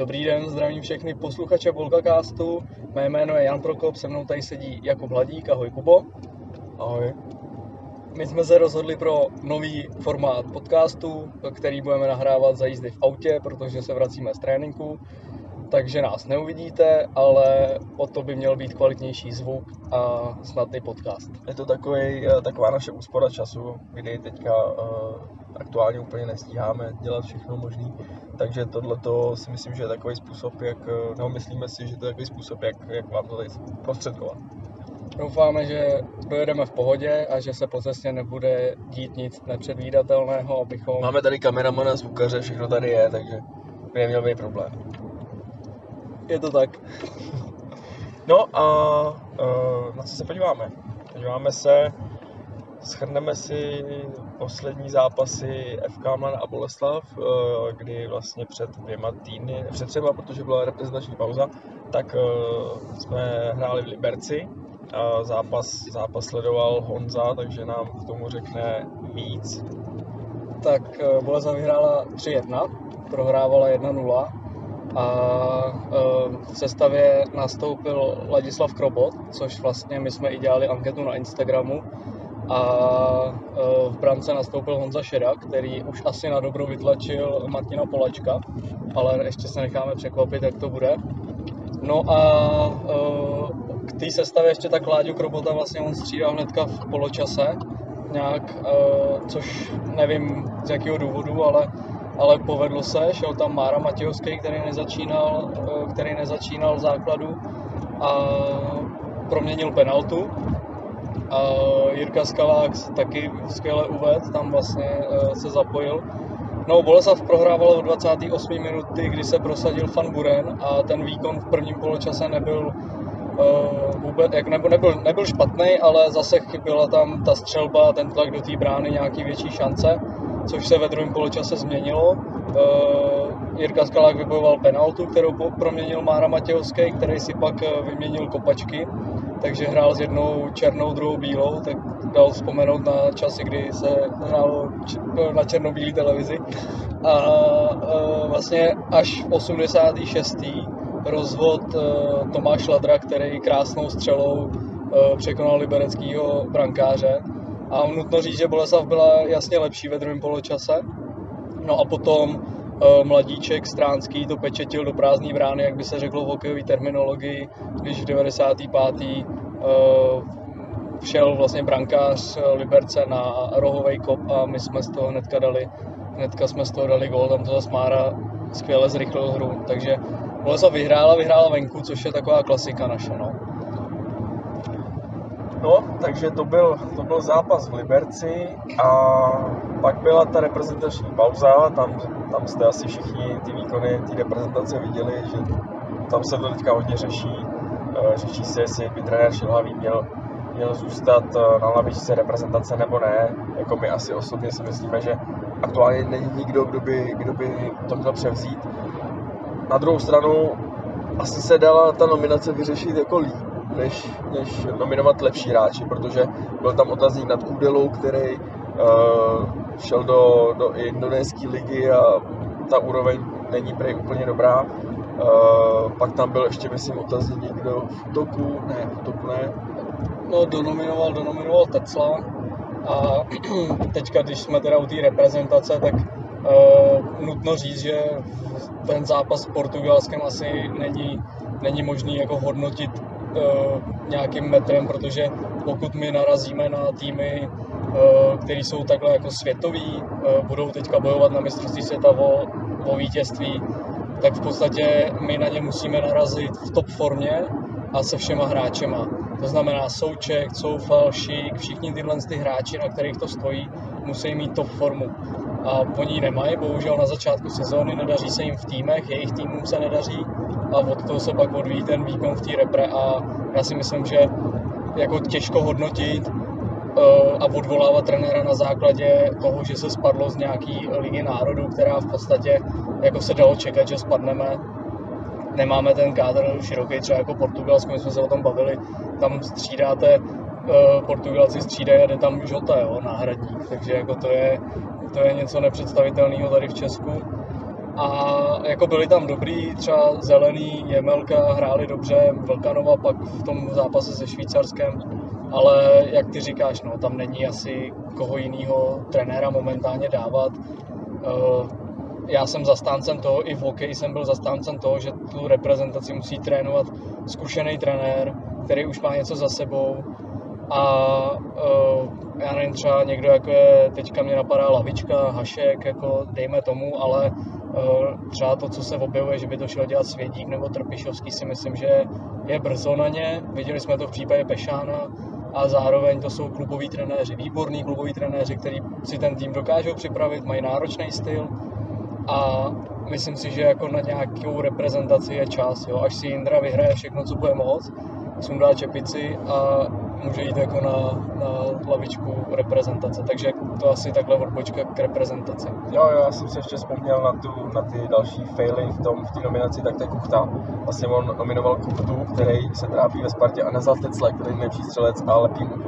Dobrý den, zdravím všechny posluchače Volkacastu. Mé jméno je Jan Prokop, se mnou tady sedí Jakub Hladík. Ahoj Kubo. Ahoj. My jsme se rozhodli pro nový formát podcastu, který budeme nahrávat za jízdy v autě, protože se vracíme z tréninku. Takže nás neuvidíte, ale o to by měl být kvalitnější zvuk a snad i podcast. Je to takový, eh, taková naše úspora času, kdy teďka uh, aktuálně úplně nestíháme dělat všechno možné. Takže tohle si myslím, že je takový způsob, jak, eh, nebo myslíme si, že to je takový způsob, jak, jak vám to tady prostředkovat. Doufáme, že dojedeme v pohodě a že se po cestě nebude dít nic nepředvídatelného, abychom... Máme tady kameramana, zvukaře, všechno tady je, takže by neměl být problém. Je to tak. No a uh, na co se podíváme? Podíváme se, schrneme si poslední zápasy FK Mlan a Boleslav, uh, kdy vlastně před dvěma týdny, před třema, protože byla reprezentační pauza, tak uh, jsme hráli v Liberci. Uh, zápas, zápas sledoval Honza, takže nám k tomu řekne víc. Tak Boleslav vyhrála 3-1, prohrávala 1-0 a v sestavě nastoupil Ladislav Krobot, což vlastně my jsme i dělali anketu na Instagramu a v brance nastoupil Honza Šera, který už asi na dobro vytlačil Martina Polačka, ale ještě se necháme překvapit, jak to bude. No a k té sestavě ještě tak Láďu Krobota vlastně on střídal hnedka v poločase, nějak, což nevím z jakého důvodu, ale ale povedlo se, šel tam Mára Matějovský, který nezačínal, který nezačínal základu a proměnil penaltu. A Jirka Skalák taky skvěle uved, tam vlastně eh, se zapojil. No, Boleslav prohrával v 28. minuty, kdy se prosadil Fan Buren a ten výkon v prvním poločase nebyl uh, vůbec, jak nebyl, nebyl, nebyl špatný, ale zase chyběla tam ta střelba, ten tlak do té brány, nějaký větší šance což se ve druhém poločase změnilo. Uh, Jirka Skalák vybojoval penaltu, kterou proměnil Mára Matějovský, který si pak vyměnil kopačky, takže hrál s jednou černou, druhou bílou, tak dal vzpomenout na časy, kdy se hrálo na černobílé televizi. A uh, vlastně až v 86. rozvod uh, Tomáš Ladra, který krásnou střelou překonal libereckého brankáře, a nutno říct, že Boleslav byla jasně lepší ve druhém poločase. No a potom mladíček Stránský to pečetil do prázdné brány, jak by se řeklo v hokejové terminologii, když v 95. Uh, všel vlastně brankář Liberce na rohový kop a my jsme z toho hnedka dali, hnedka jsme z toho dali gol, tam to zase Mára skvěle zrychlil hru, takže Boleslav vyhrála, vyhrála venku, což je taková klasika naše, no. No, takže to byl, to byl zápas v Liberci a pak byla ta reprezentační pauza, tam, tam jste asi všichni ty výkony ty reprezentace viděli, že tam se to teďka hodně řeší. Eh, řeší se, jestli by trenér Šilhavý měl, měl zůstat eh, na lavičce reprezentace nebo ne. Jako my asi osobně si myslíme, že aktuálně není nikdo, kdo by, kdo by to měl převzít. Na druhou stranu asi se dala ta nominace vyřešit jako líp než, než nominovat lepší hráči, protože byl tam otazník nad Kudelou, který uh, šel do, do indonéské ligy a ta úroveň není prej úplně dobrá. Uh, pak tam byl ještě, myslím, otazník někdo v útoku, ne, v útoku ne. No, donominoval, donominoval Tecla a teďka, když jsme teda u té reprezentace, tak uh, nutno říct, že ten zápas s Portugalskem asi není, není možný jako hodnotit nějakým metrem, protože pokud my narazíme na týmy, uh, které jsou takhle jako světoví, uh, budou teďka bojovat na mistrovství světa o, o vítězství, tak v podstatě my na ně musíme narazit v top formě a se všema hráčema. To znamená Souček, Coufal, Šík, všichni tyhle ty hráči, na kterých to stojí, musí mít top formu. A oni ji nemají, bohužel na začátku sezóny, nedaří se jim v týmech, jejich týmům se nedaří a od toho se pak odvíjí ten výkon v té repre a já si myslím, že jako těžko hodnotit uh, a odvolávat trenéra na základě toho, že se spadlo z nějaký ligy národů, která v podstatě jako se dalo čekat, že spadneme. Nemáme ten kádr široký třeba jako Portugalsko, my jsme se o tom bavili, tam střídáte, uh, Portugalci střídají a jde tam Žota, jo, náhradník, takže jako to je, to je něco nepředstavitelného tady v Česku. A jako byli tam dobrý, třeba Zelený, Jemelka hráli dobře, Vlkanova pak v tom zápase se Švýcarskem, ale jak ty říkáš, no, tam není asi koho jiného trenéra momentálně dávat. Eh, já jsem zastáncem toho, i v hokeji jsem byl zastáncem toho, že tu reprezentaci musí trénovat zkušený trenér, který už má něco za sebou a uh, já nevím, třeba někdo jako je, teďka mě napadá Lavička, Hašek, jako dejme tomu, ale třeba to, co se objevuje, že by to šel dělat Svědík nebo Trpišovský, si myslím, že je brzo na ně. Viděli jsme to v případě Pešána a zároveň to jsou kluboví trenéři, výborní kluboví trenéři, kteří si ten tým dokážou připravit, mají náročný styl a myslím si, že jako na nějakou reprezentaci je čas, jo? až si Indra vyhraje všechno, co bude moc, sundá čepici a může jít jako na, na lavičku reprezentace, takže to asi takhle odbočka k reprezentaci. Jo, jo, já jsem si ještě vzpomněl na, tu, na ty další faily v tom v té nominaci, tak to je Kuchta. Vlastně on nominoval Kuchtu, který se trápí ve Spartě a nezal Tecle, který je nejlepší střelec a lepí mu.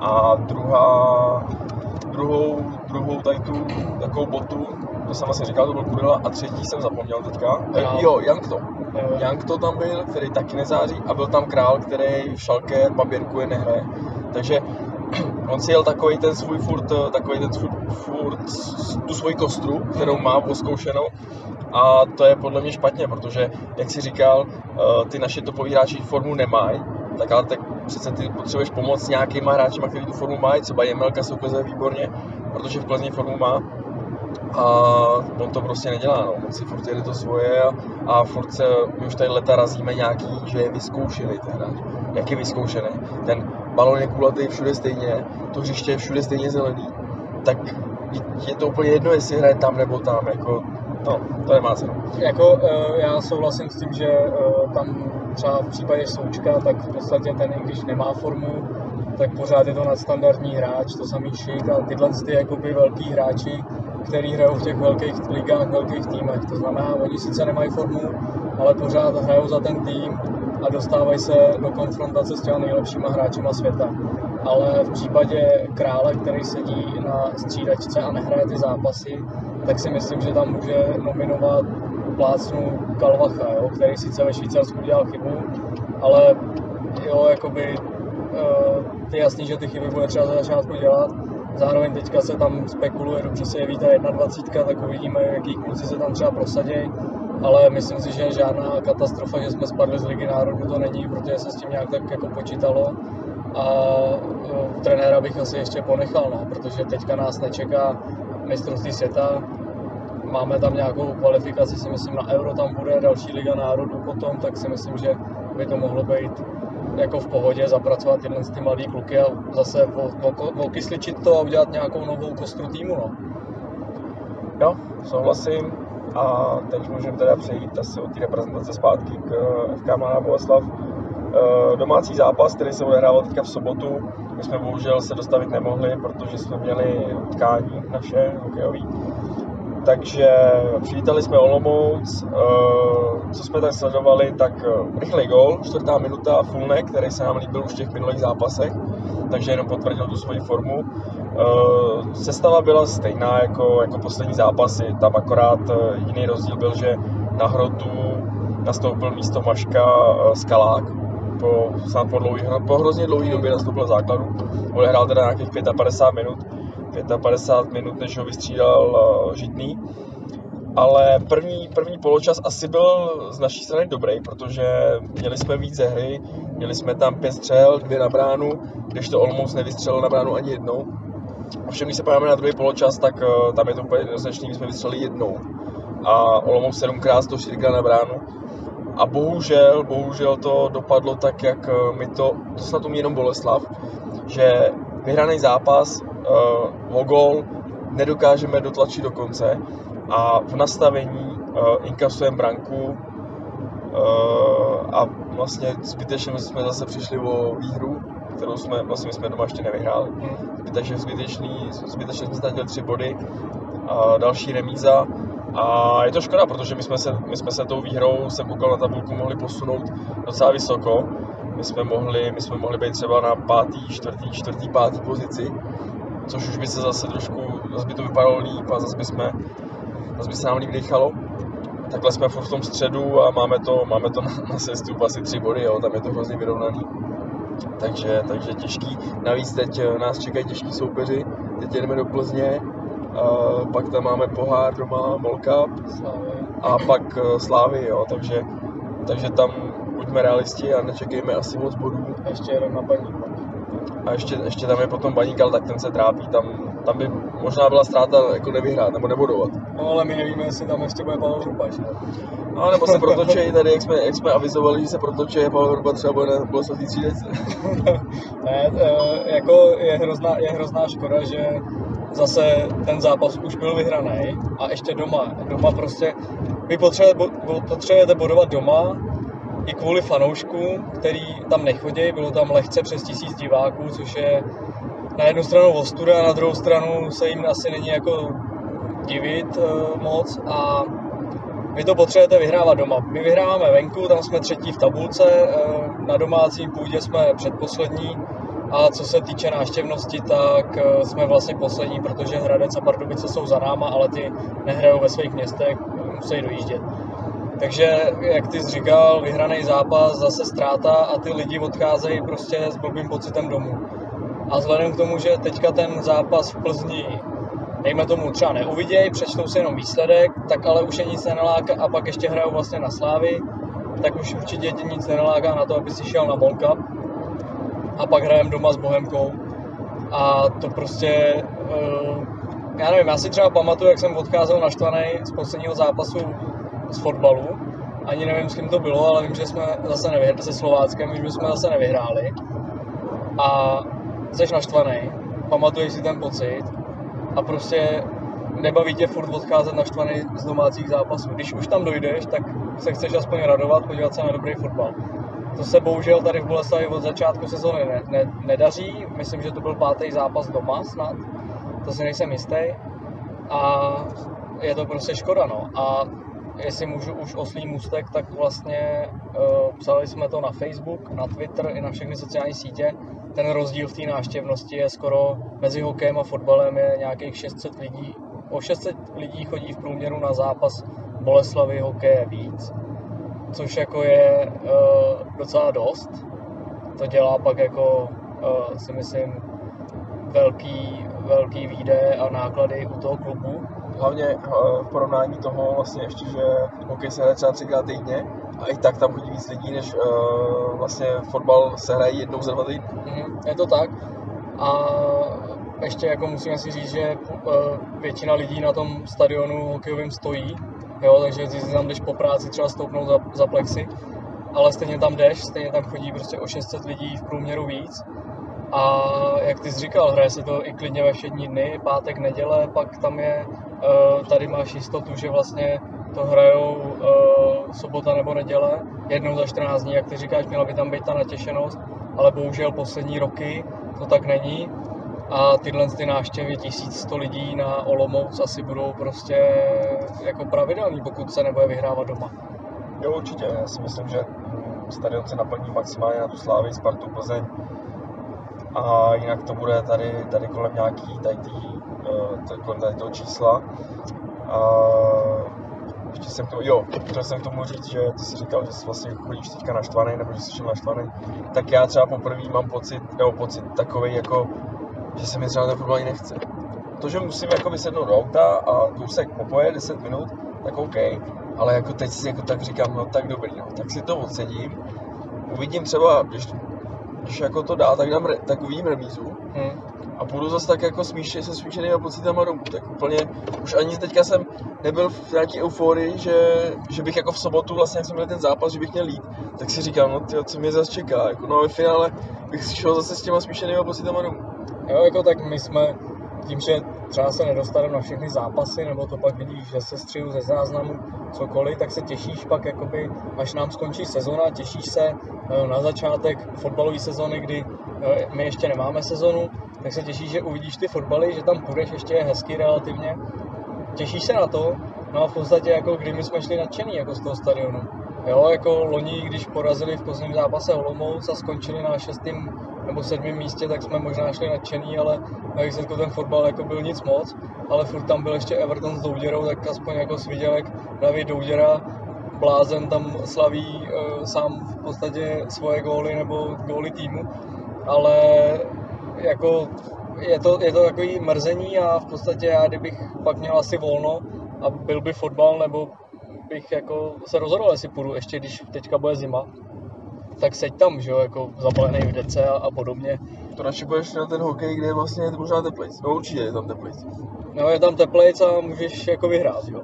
A druhá, druhou, druhou tady tu takovou botu, to jsem vlastně říkal, to byl Kurila a třetí jsem zapomněl teďka. Král. Jo, Jankto. Jankto tam byl, který taky nezáří a byl tam král, který v šalke baběrkuje nehraje. Takže on si jel takový ten svůj furt, takový ten svůj, furt tu svoji kostru, kterou má oskoušenou a to je podle mě špatně, protože, jak si říkal, eh, ty naše topoví hráči formu nemají, tak ale tak přece ty potřebuješ pomoct nějakýma hráčima, kteří tu formu mají, třeba Jemelka se ukazuje výborně, protože v Plzni formu má, a on to prostě nedělá, no. On si furt jede to svoje a, a furt se, my už tady leta razíme nějaký, že je vyzkoušený ten hráč. Jak je vyzkoušený? Ten balon je kulatý všude stejně, to hřiště je všude stejně zelený. Tak je to úplně jedno, jestli hraje tam nebo tam, jako, no, to nemá cenu. Jako eh, já souhlasím s tím, že eh, tam třeba v případě Součka, tak v podstatě ten, i když nemá formu, tak pořád je to nadstandardní hráč, to samý Šik a tyhle ty jakoby velký hráči, který hrajou v těch velkých ligách, velkých týmech. To znamená, oni sice nemají formu, ale pořád hrajou za ten tým a dostávají se do konfrontace s těmi nejlepšíma hráčima světa. Ale v případě krále, který sedí na střídačce a nehraje ty zápasy, tak si myslím, že tam může nominovat plácnu Kalvacha, jo, který sice ve Švýcarsku dělal chybu, ale jo, jakoby, uh, je jasný, že ty chyby bude třeba za začátku dělat, Zároveň teďka se tam spekuluje, dobře se jeví ta 21, tak uvidíme, jaký kluci se tam třeba prosadějí. Ale myslím si, že žádná katastrofa, že jsme spadli z Ligy národů, to není, protože se s tím nějak tak jako počítalo. A uh, trenéra bych asi ještě ponechal, no, protože teďka nás nečeká mistrovství světa, máme tam nějakou kvalifikaci, si myslím, na Euro tam bude, další Liga národů potom, tak si myslím, že by to mohlo být jako v pohodě zapracovat tyhle ty mladý kluky a zase okysličit to a udělat nějakou novou kostru týmu. No. Jo, souhlasím. A teď můžeme teda přejít asi od té reprezentace zpátky k eh, FK Mladá Boleslav. Eh, domácí zápas, který se odehrával teďka v sobotu, my jsme bohužel se dostavit nemohli, protože jsme měli utkání naše hokejový takže přivítali jsme Olomouc, eh, co jsme tak sledovali, tak eh, rychlej gol, čtvrtá minuta, Fulnek, který se nám líbil už v těch minulých zápasech, takže jenom potvrdil tu svoji formu. Eh, sestava byla stejná jako, jako poslední zápasy, tam akorát jiný rozdíl byl, že na hrotu nastoupil místo Maška Skalák, po, sám po, dlouhý, po hrozně dlouhé době nastoupil základu, odehrál teda nějakých 55 minut, 55 minut, než ho vystřídal uh, Žitný. Ale první, první poločas asi byl z naší strany dobrý, protože měli jsme víc ze hry, měli jsme tam pět střel, dvě na bránu, když to Olomouc nevystřelil na bránu ani jednou. Ovšem, když se podíváme na druhý poločas, tak uh, tam je to úplně jednoznačný, my jsme vystřelili jednou. A Olomouc sedmkrát, to čtyřikrát na bránu. A bohužel, bohužel to dopadlo tak, jak uh, mi to, to snad umí jenom Boleslav, že vyhraný zápas uh, o gol nedokážeme dotlačit do konce a v nastavení uh, inkasujeme branku uh, a vlastně zbytečně jsme zase přišli o výhru, kterou jsme, vlastně jsme doma ještě nevyhráli. Takže zbytečný, zbytečně jsme ztratili tři body a další remíza. A je to škoda, protože my jsme se, my jsme se tou výhrou, jsem koukal na tabulku, mohli posunout docela vysoko. My jsme mohli, my jsme mohli být třeba na pátý, čtvrtý, čtvrtý, pátý pozici což už by se zase trošku, zase by to vypadalo líp a zase by jsme zase by se nám líp dýchalo. Takhle jsme furt v tom středu a máme to, máme to na, na sestup asi tři body, jo, tam je to hrozně vyrovnaný. Takže, takže těžký. Navíc teď eh, nás čekají těžký soupeři. Teď jedeme do Plzně, a pak tam máme pohár doma, Slávy. a pak eh, Slávy, jo, takže, takže tam buďme realisti a nečekejme asi moc bodů. Ještě jeden na paní. A ještě, ještě tam je potom baník, ale tak ten se trápí, tam, tam by možná byla ztráta jako nevyhrát nebo nebodovat. No ale my nevíme, jestli tam ještě bude Pavel Hrubaš. ne? No, nebo se protočej tady, jak jsme, jak jsme avizovali, že se protočej, Pavel Hrba třeba bude na bolestový třídece. ne, e, jako je hrozná, je hrozná škoda, že zase ten zápas už byl vyhraný a ještě doma. Doma prostě, vy potřebujete, potřebujete bodovat doma i kvůli fanouškům, který tam nechodí, bylo tam lehce přes tisíc diváků, což je na jednu stranu ostuda a na druhou stranu se jim asi není jako divit e, moc a vy to potřebujete vyhrávat doma. My vyhráváme venku, tam jsme třetí v tabulce, eh, na domácím půdě jsme předposlední a co se týče návštěvnosti, tak eh, jsme vlastně poslední, protože Hradec a Pardubice jsou za náma, ale ty nehrajou ve svých městech, musí dojíždět. Takže, jak ty jsi říkal, vyhraný zápas, zase ztráta a ty lidi odcházejí prostě s blbým pocitem domů. A vzhledem k tomu, že teďka ten zápas v Plzni dejme tomu třeba neuvidějí, přečtou si jenom výsledek, tak ale už je nic nenaláká a pak ještě hrajou vlastně na Slávy, tak už určitě tě nic nenaláká na to, aby si šel na Cup a pak hrajem doma s Bohemkou a to prostě, uh, já nevím, já si třeba pamatuju, jak jsem odcházel naštvaný z posledního zápasu z fotbalu, ani nevím, s kým to bylo, ale vím, že jsme zase nevyhráli se Slováckem, vím, že jsme zase nevyhráli a jsi naštvaný, pamatuješ si ten pocit a prostě nebaví tě furt odcházet naštvaný z domácích zápasů. Když už tam dojdeš, tak se chceš aspoň radovat, podívat se na dobrý fotbal. To se bohužel tady v Boleslavi od začátku sezóny ne, ne, nedaří. Myslím, že to byl pátý zápas doma snad. To si nejsem jistý. A je to prostě škoda, no. A jestli můžu už oslý můstek, tak vlastně uh, psali jsme to na Facebook, na Twitter i na všechny sociální sítě. Ten rozdíl v té návštěvnosti je skoro mezi hokejem a fotbalem je nějakých 600 lidí. O 600 lidí chodí v průměru na zápas Boleslavy hokeje víc, což jako je uh, docela dost. To dělá pak jako uh, si myslím velký, velký výdaje a náklady u toho klubu. Hlavně eh, v porovnání toho vlastně ještě, že hokej se hraje třeba třikrát týdně a i tak tam chodí víc lidí, než uh, vlastně fotbal se hraje jednou za dva týdny. Mhm, je to tak. A ještě jako musíme si říct, že uh, většina lidí na tom stadionu hokejovým stojí, jo, takže si tam jdeš po práci třeba stoupnout za, za plexi, ale stejně tam jdeš, stejně tam chodí prostě o 600 lidí v průměru víc. A jak ty jsi říkal, hraje se to i klidně ve všední dny, pátek, neděle, pak tam je, uh, tady máš jistotu, že vlastně to hrajou uh, sobota nebo neděle, jednou za 14 dní, jak ty říkáš, měla by tam být ta natěšenost, ale bohužel poslední roky to tak není a tyhle ty návštěvy 1100 lidí na Olomouc asi budou prostě jako pravidelný, pokud se nebude vyhrávat doma. Jo, určitě. Já si myslím, že stadion se naplní maximálně na tu Slávy, Spartu, Plzeň. A jinak to bude tady, tady kolem nějaký, tady tý, eh, tady kolem tady toho čísla. A ještě jsem to, jo, chtěl jsem k tomu říct, že ty jsi říkal, že jsi vlastně chodíš teďka naštvaný, nebo že jsi naštvaný, tak já třeba poprvé mám pocit, nebo pocit takový jako, že se mi třeba ten fotbal nechce. To, že musím jako vysednout do auta a kousek popoje 10 minut, tak OK, ale jako teď si jako tak říkám, no tak dobrý, no, tak si to odsedím, uvidím třeba, když, když jako to dá, tak, dám, re- tak uvidím remízu Hm. a půjdu zase tak jako smíše, se smíšenýma pocitama domů, tak úplně, už ani teďka jsem nebyl v nějaký euforii, že, že bych jako v sobotu vlastně, jak jsem měl ten zápas, že bych měl jít, tak si říkám, no tyjo, co mě zase čeká, jako no ve finále bych si šel zase s těma smíšenýma pocitama domů. Jo, jako tak my jsme tím, že třeba se nedostaneme na všechny zápasy, nebo to pak vidíš že se střihu ze záznamu, cokoliv, tak se těšíš pak, jakoby, až nám skončí sezona, těšíš se eh, na začátek fotbalové sezony, kdy eh, my ještě nemáme sezonu, tak se těšíš, že uvidíš ty fotbaly, že tam půjdeš, ještě je hezky relativně. Těšíš se na to, no a v podstatě jako kdy my jsme šli nadšený jako z toho stadionu. Jo, jako loni, když porazili v posledním zápase Olomouc a skončili na šestém nebo sedmém místě, tak jsme možná šli nadšený, ale na výsledku ten fotbal jako byl nic moc, ale furt tam byl ještě Everton s Douděrou, tak aspoň jako svidělek David Douděra, blázen tam slaví uh, sám v podstatě svoje góly nebo góly týmu, ale jako je to, je to takový mrzení a v podstatě já, kdybych pak měl asi volno a byl by fotbal, nebo bych jako se rozhodl, jestli půjdu, ještě když teďka bude zima, tak seď tam, že jo, jako zabalený v dece a, a podobně. To radši budeš na ten hokej, kde je vlastně možná teplejc. No určitě je tam teplejc. No je tam teplejc a můžeš jako vyhrát, jo.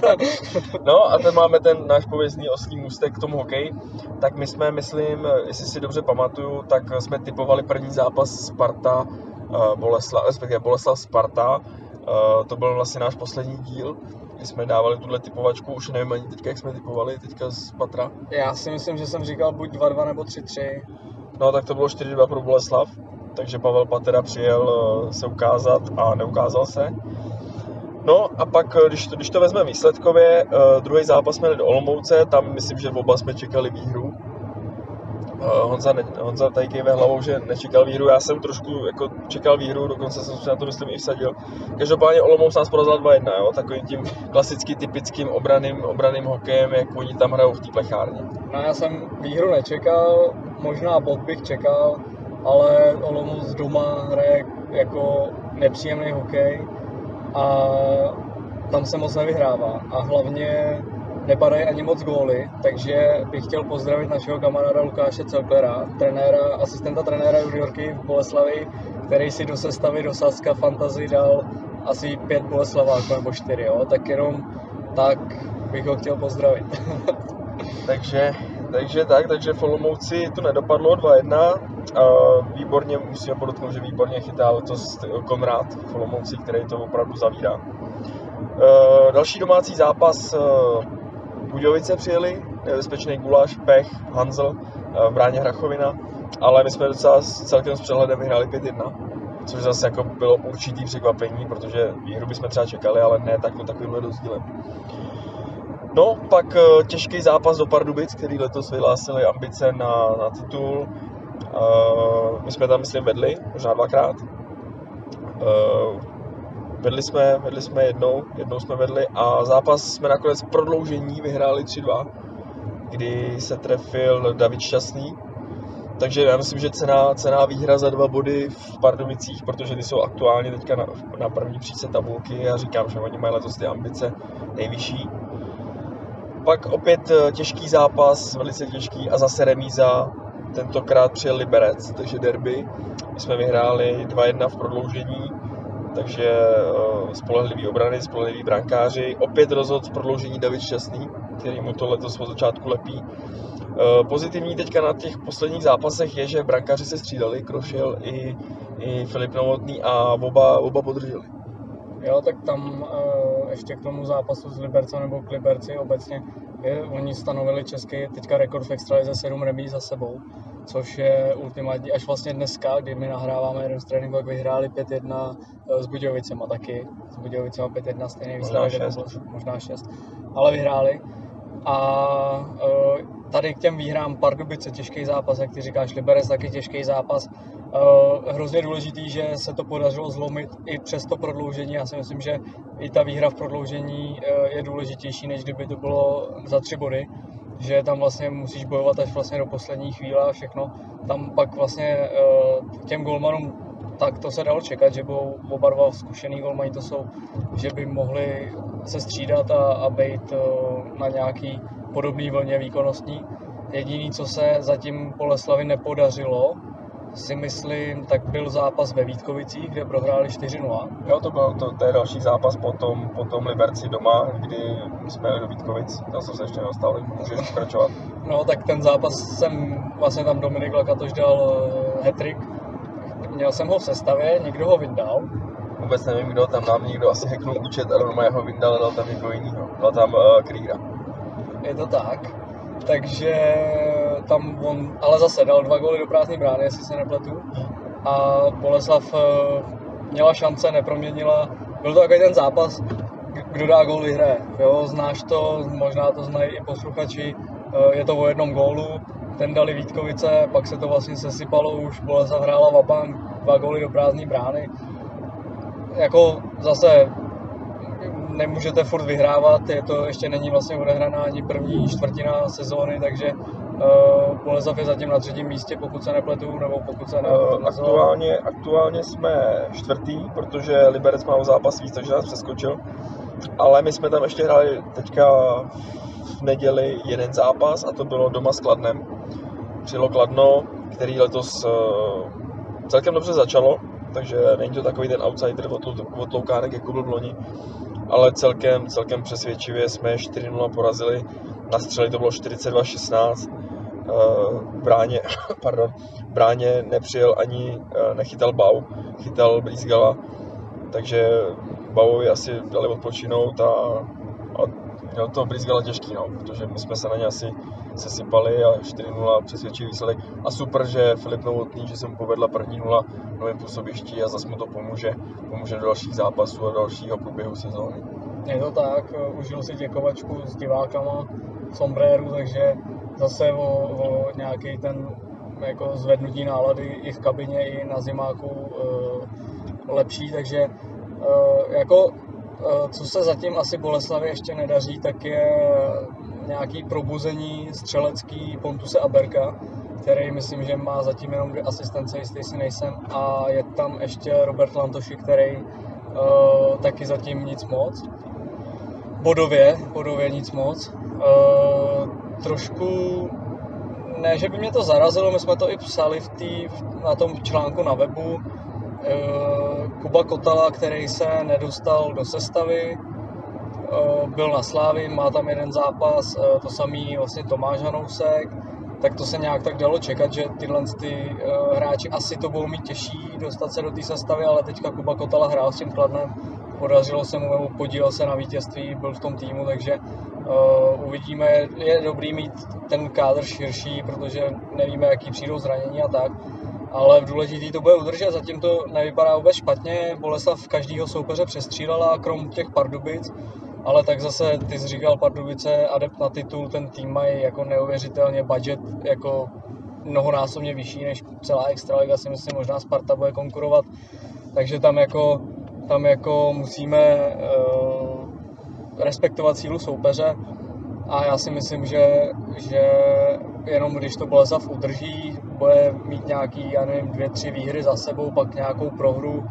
no a ten máme ten náš pověstný oslý můstek k tomu hokeji. Tak my jsme, myslím, jestli si dobře pamatuju, tak jsme typovali první zápas Sparta uh, Boleslav, respektive Boleslav Sparta. Uh, to byl vlastně náš poslední díl kdy jsme dávali tuhle typovačku, už nevím ani teďka, jak jsme typovali, teďka z Patra. Já si myslím, že jsem říkal buď 2-2 nebo 3-3. No tak to bylo 4-2 pro Boleslav, takže Pavel Patera přijel eh, se ukázat a neukázal se. No a pak, eh, když to, když to vezmeme výsledkově, uh, druhý zápas jsme do Olomouce, tam myslím, že oba jsme čekali výhru. Uh, Honza, ne, Honza tady kejve hlavou, že nečekal výhru, já jsem trošku jako čekal výhru, dokonce jsem se na to myslím i vsadil. Každopádně Olomouc nás porazil 2-1, jo? takovým tím klasicky typickým obraným, obraným hokejem, jak oni tam hrajou v té plechárně. No já jsem výhru nečekal, možná bod bych čekal, ale Olomouc doma hraje jako nepříjemný hokej a tam se moc nevyhrává. A hlavně nepadají ani moc góly, takže bych chtěl pozdravit našeho kamaráda Lukáše Celklera, trenéra, asistenta trenéra juniorky v Boleslavi, který si do sestavy do Saska Fantasy dal asi pět Boleslaváků nebo čtyři, jo? tak jenom tak bych ho chtěl pozdravit. takže, takže tak, takže v Olomouci to nedopadlo 2-1. Výborně, musíme podotknout, že výborně chytá letos Konrád v který to opravdu zavírá. Další domácí zápas Budějovice přijeli, nebezpečný guláš, pech, Hanzel v bráně Hrachovina, ale my jsme docela celkem s přehledem vyhráli 5-1, což zase jako bylo určitý překvapení, protože výhru bychom třeba čekali, ale ne takhle takovýmhle rozdílem. No, pak eh, těžký zápas do Pardubic, který letos vyhlásili ambice na, na titul. Uh, my jsme tam, myslím, vedli, možná dvakrát. Vedli jsme, vedli jsme jednou, jednou jsme vedli a zápas jsme nakonec prodloužení vyhráli 3-2, kdy se trefil David Šťastný. Takže já myslím, že cená, cená výhra za dva body v Pardubicích, protože ty jsou aktuálně teďka na, na první příce tabulky. Já říkám, že oni mají letos ty ambice nejvyšší. Pak opět eh, těžký zápas, velice těžký a zase remíza. Tentokrát přijel Liberec, takže derby. My jsme vyhráli 2-1 v prodloužení takže uh, spolehlivý obrany, spolehliví brankáři. Opět rozhod v prodloužení David Šťastný, který mu to letos od začátku lepí. Uh, pozitivní teďka na těch posledních zápasech je, že brankáři se střídali, Krošil i, i Filip Novotný a oba, oba podrželi. Jo, tak tam uh, ještě k tomu zápasu s Libercem nebo k Liberci obecně, je, oni stanovili český teďka rekord v extralize 7 remí za sebou což je ultimátní. Až vlastně dneska, kdy my nahráváme jeden z tréninku, tak vyhráli 5-1 eh, s Budějovicema taky. S Budějovicema 5-1 stejný výsledek, možná 6, ale vyhráli. A uh, tady k těm výhrám Pardubice, těžký zápas, jak ty říkáš, Liberec taky těžký zápas. Uh, hrozně důležitý, že se to podařilo zlomit i přes to prodloužení. Já si myslím, že i ta výhra v prodloužení je důležitější, než kdyby to bylo za tři body že tam vlastně musíš bojovat až vlastně do poslední chvíle a všechno. Tam pak vlastně eh, těm golmanům tak to se dalo čekat, že budou oba dva zkušený golmani, to jsou, že by mohli se střídat a, a být eh, na nějaký podobný vlně výkonnostní. Jediný, co se zatím Boleslavi nepodařilo, si myslím, tak byl zápas ve Vítkovicích, kde prohráli 4-0. Jo, to byl to, to je další zápas potom, potom Liberci doma, kdy jsme jeli do Vítkovic, tam jsem se ještě nedostal, můžeš pokračovat. No, tak ten zápas jsem, vlastně tam Dominik Lakatoš dal hetrik. Měl jsem ho v sestavě, někdo ho vyndal. Vůbec nevím, kdo, tam nám někdo asi hacknul účet a normálně ho vyndal a dal tam někoho jiného. Dal tam uh, Krýra. Je to tak. Takže tam on, ale zase dal dva góly do prázdné brány, jestli se nepletu. A Boleslav eh, měla šance, neproměnila. Byl to takový ten zápas, kdo dá gól vyhraje. Jo, znáš to, možná to znají i posluchači, je to o jednom gólu, ten dali Vítkovice, pak se to vlastně sesypalo už, Boleslav hrála Vabank, dva góly do prázdné brány. Jako zase nemůžete furt vyhrávat, je to ještě není vlastně odehraná ani první čtvrtina sezóny, takže uh, Boleslav je zatím na třetím místě, pokud se nepletu, nebo pokud se ne, uh, aktuálně, aktuálně jsme čtvrtý, protože Liberec má o zápas víc, takže nás přeskočil. Ale my jsme tam ještě hráli teďka v neděli jeden zápas a to bylo doma s Kladnem. Přijelo Kladno, který letos uh, celkem dobře začalo, takže není to takový ten outsider od, Loukánek, jako byl loni, ale celkem, celkem přesvědčivě jsme 4-0 porazili, na střeli to bylo 42-16, eh, bráně, pardon, bráně nepřijel ani, eh, nechytal Bau, chytal Blízgala, takže Bauovi asi dali odpočinout a měl to Blízgala těžký, no, protože my jsme se na ně asi sesypali a 4-0 přesvědčivý výsledek. A super, že Filip Novotný, že se mu povedla první nula v novém působišti a zase mu to pomůže, pomůže do dalších zápasů a dalšího průběhu sezóny. Je to tak, užil si děkovačku s divákama sombréru, takže zase o, o nějaký ten jako zvednutí nálady i v kabině, i na zimáku e, lepší, takže e, jako co se zatím asi Boleslavě ještě nedaří, tak je nějaký probuzení střelecký Pontuse Aberka, který myslím, že má zatím jenom dvě asistence, jistý si nejsem, a je tam ještě Robert Lantoši, který uh, taky zatím nic moc. Bodově, bodově nic moc. Uh, trošku, ne, že by mě to zarazilo, my jsme to i psali v tý, na tom článku na webu. Uh, Kuba Kotala, který se nedostal do sestavy, Eh, byl na Slávy, má tam jeden zápas, eh, to samý vlastně Tomáš Hanousek, tak to se nějak tak dalo čekat, že tyhle ty eh, hráči asi to budou mít těžší dostat se do té sestavy, ale teďka Kuba Kotala hrál s tím Kladnem, podařilo se mu, nebo podílel se na vítězství, byl v tom týmu, takže uh, uvidíme, je dobrý mít ten kádr širší, protože nevíme, jaký přijdou zranění a tak, ale důležitý to bude udržet, zatím to nevypadá vůbec špatně, Boleslav každýho soupeře přestřílela, krom těch Pardubic, ale tak zase, ty jsi říkal Pardubice, adept na titul, ten tým mají jako neuvěřitelně budget jako mnohonásobně vyšší než celá Extraliga, si myslím, možná Sparta bude konkurovat, takže tam jako, tam jako musíme uh, respektovat sílu soupeře a já si myslím, že, že jenom když to Boleslav udrží, bude mít nějaký, já nevím, dvě, tři výhry za sebou, pak nějakou prohru,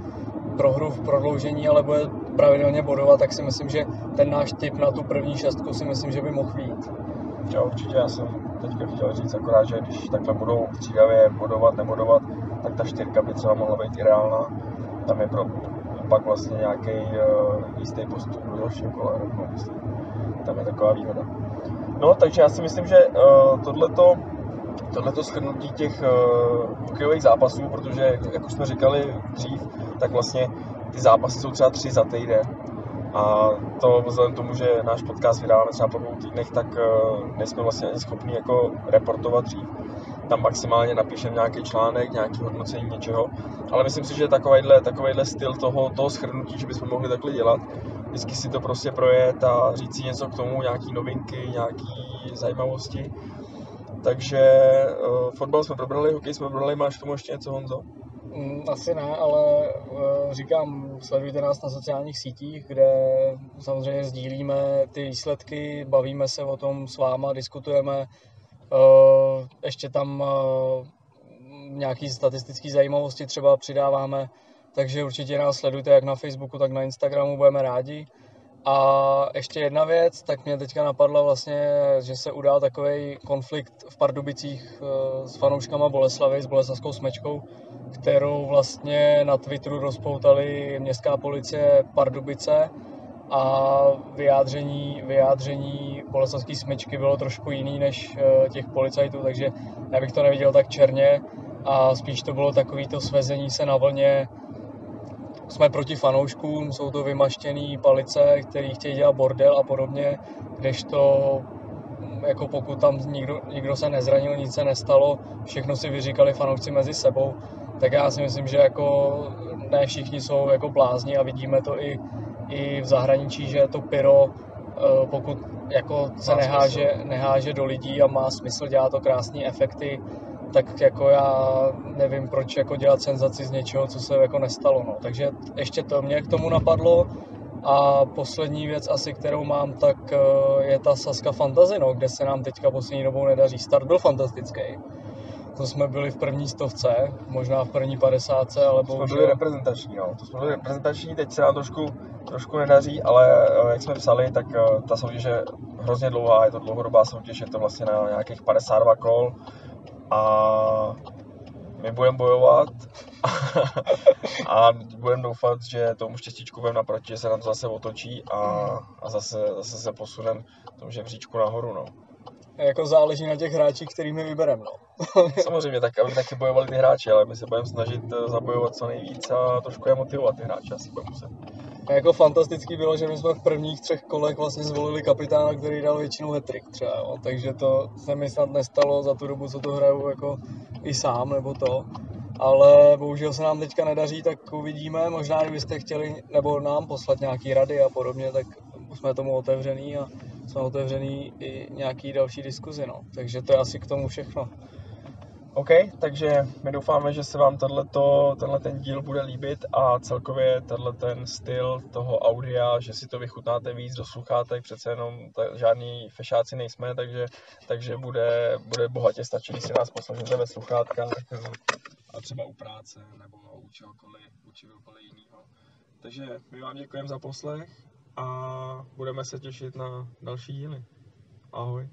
prohru v prodloužení, ale bude pravidelně bodovat, tak si myslím, že ten náš tip na tu první šestku si myslím, že by mohl být. Jo, určitě, já jsem teďka chtěl říct akorát, že když takhle budou střídavě bodovat, nebodovat, tak ta čtyřka by třeba mohla být i reálná. Tam je pro, pak vlastně nějaký uh, jistý postup do dalšího kola, rovnou, myslím. Tam je taková výhoda. No, takže já si myslím, že uh, tohleto tohleto shrnutí těch uh, hokejových zápasů, protože, jak už jsme říkali dřív, tak vlastně ty zápasy jsou třeba tři za týden. A to vzhledem tomu, že náš podcast vydáváme třeba po dvou týdnech, tak uh, nejsme vlastně ani schopni jako reportovat dřív. Tam maximálně napíšeme nějaký článek, nějaký hodnocení něčeho. Ale myslím si, že takovýhle, takovýhle styl toho, toho schrnutí, že bychom mohli takhle dělat, vždycky si to prostě projet a říct si něco k tomu, nějaký novinky, nějaký zajímavosti. Takže uh, fotbal jsme probrali, hokej jsme probrali, máš k tomu ještě něco, Honzo? Mm, asi ne, ale uh, říkám, sledujte nás na sociálních sítích, kde samozřejmě sdílíme ty výsledky, bavíme se o tom s váma, diskutujeme. Uh, ještě tam nějaký statistické zajímavosti třeba přidáváme, takže určitě nás sledujte jak na Facebooku, tak na Instagramu, budeme rádi. A ještě jedna věc, tak mě teďka napadla vlastně, že se udál takový konflikt v Pardubicích eh, s fanouškama Boleslavy, s boleslavskou smečkou, kterou vlastně na Twitteru rozpoutali městská policie Pardubice a vyjádření, vyjádření boleslavské smečky bylo trošku jiný než eh, těch policajtů, takže já bych to neviděl tak černě a spíš to bylo takový to svezení se na vlně jsme proti fanouškům, jsou to vymaštěné palice, které chtějí dělat bordel a podobně, kdežto jako pokud tam nikdo, nikdo se nezranil, nic se nestalo, všechno si vyříkali fanoušci mezi sebou, tak já si myslím, že jako ne všichni jsou jako blázni a vidíme to i, i v zahraničí, že to pyro, eh, pokud jako se neháže, neháže do lidí a má smysl, dělá to krásné efekty, tak jako já nevím, proč jako dělat senzaci z něčeho, co se jako nestalo. No. Takže ještě to mě k tomu napadlo. A poslední věc asi, kterou mám, tak eh, je ta Saska Fantasy, no, kde se nám teďka poslední dobou nedaří. Start byl fantastický. To jsme byli v první stovce, možná v první padesátce, ale To jsme bohužel... byli reprezentační, no. To jsme byli reprezentační, teď se nám trošku, trošku nedaří, ale eh, jak jsme psali, tak eh, ta soutěž je hrozně dlouhá, je to dlouhodobá soutěž, je to vlastně na nějakých 52 kol a my budeme bojovat a budeme doufat, že tomu štěstíčku budeme naproti, že se nám to zase otočí a, a zase, zase se posuneme v tom žebříčku nahoru, no. Jako záleží na těch hráčích, kterými vybereme, no. Samozřejmě, tak aby taky bojovali ty hráči, ale my se budeme snažit eh, zabojovat co nejvíc a trošku je motivovat ty hráče, asi budeme muset. A jako fantastický bylo, že my jsme v prvních třech kolech vlastně zvolili kapitána, který dal většinou hetrik třeba, jo. takže to se mi snad nestalo za tu dobu, co to hraju jako i sám nebo to. Ale bohužel se nám teďka nedaří, tak uvidíme. Možná kdybyste chtěli nebo nám poslat nějaký rady a podobně, tak jsme tomu otevřený a jsme otevřený i nějaký další diskuzi. No. Takže to je asi k tomu všechno. OK, takže my doufáme, že se vám tohleto, tenhle ten díl bude líbit a celkově tenhle ten styl toho audia, že si to vychutnáte víc do sluchátek, přece jenom ta, žádný fešáci nejsme, takže, takže bude, bude bohatě stačit, když si nás poslechnete ve sluchátkách a třeba u práce nebo u čehokoliv, u čehokoliv jiného. Takže my vám děkujeme za poslech a budeme se těšit na další díly. Ahoj.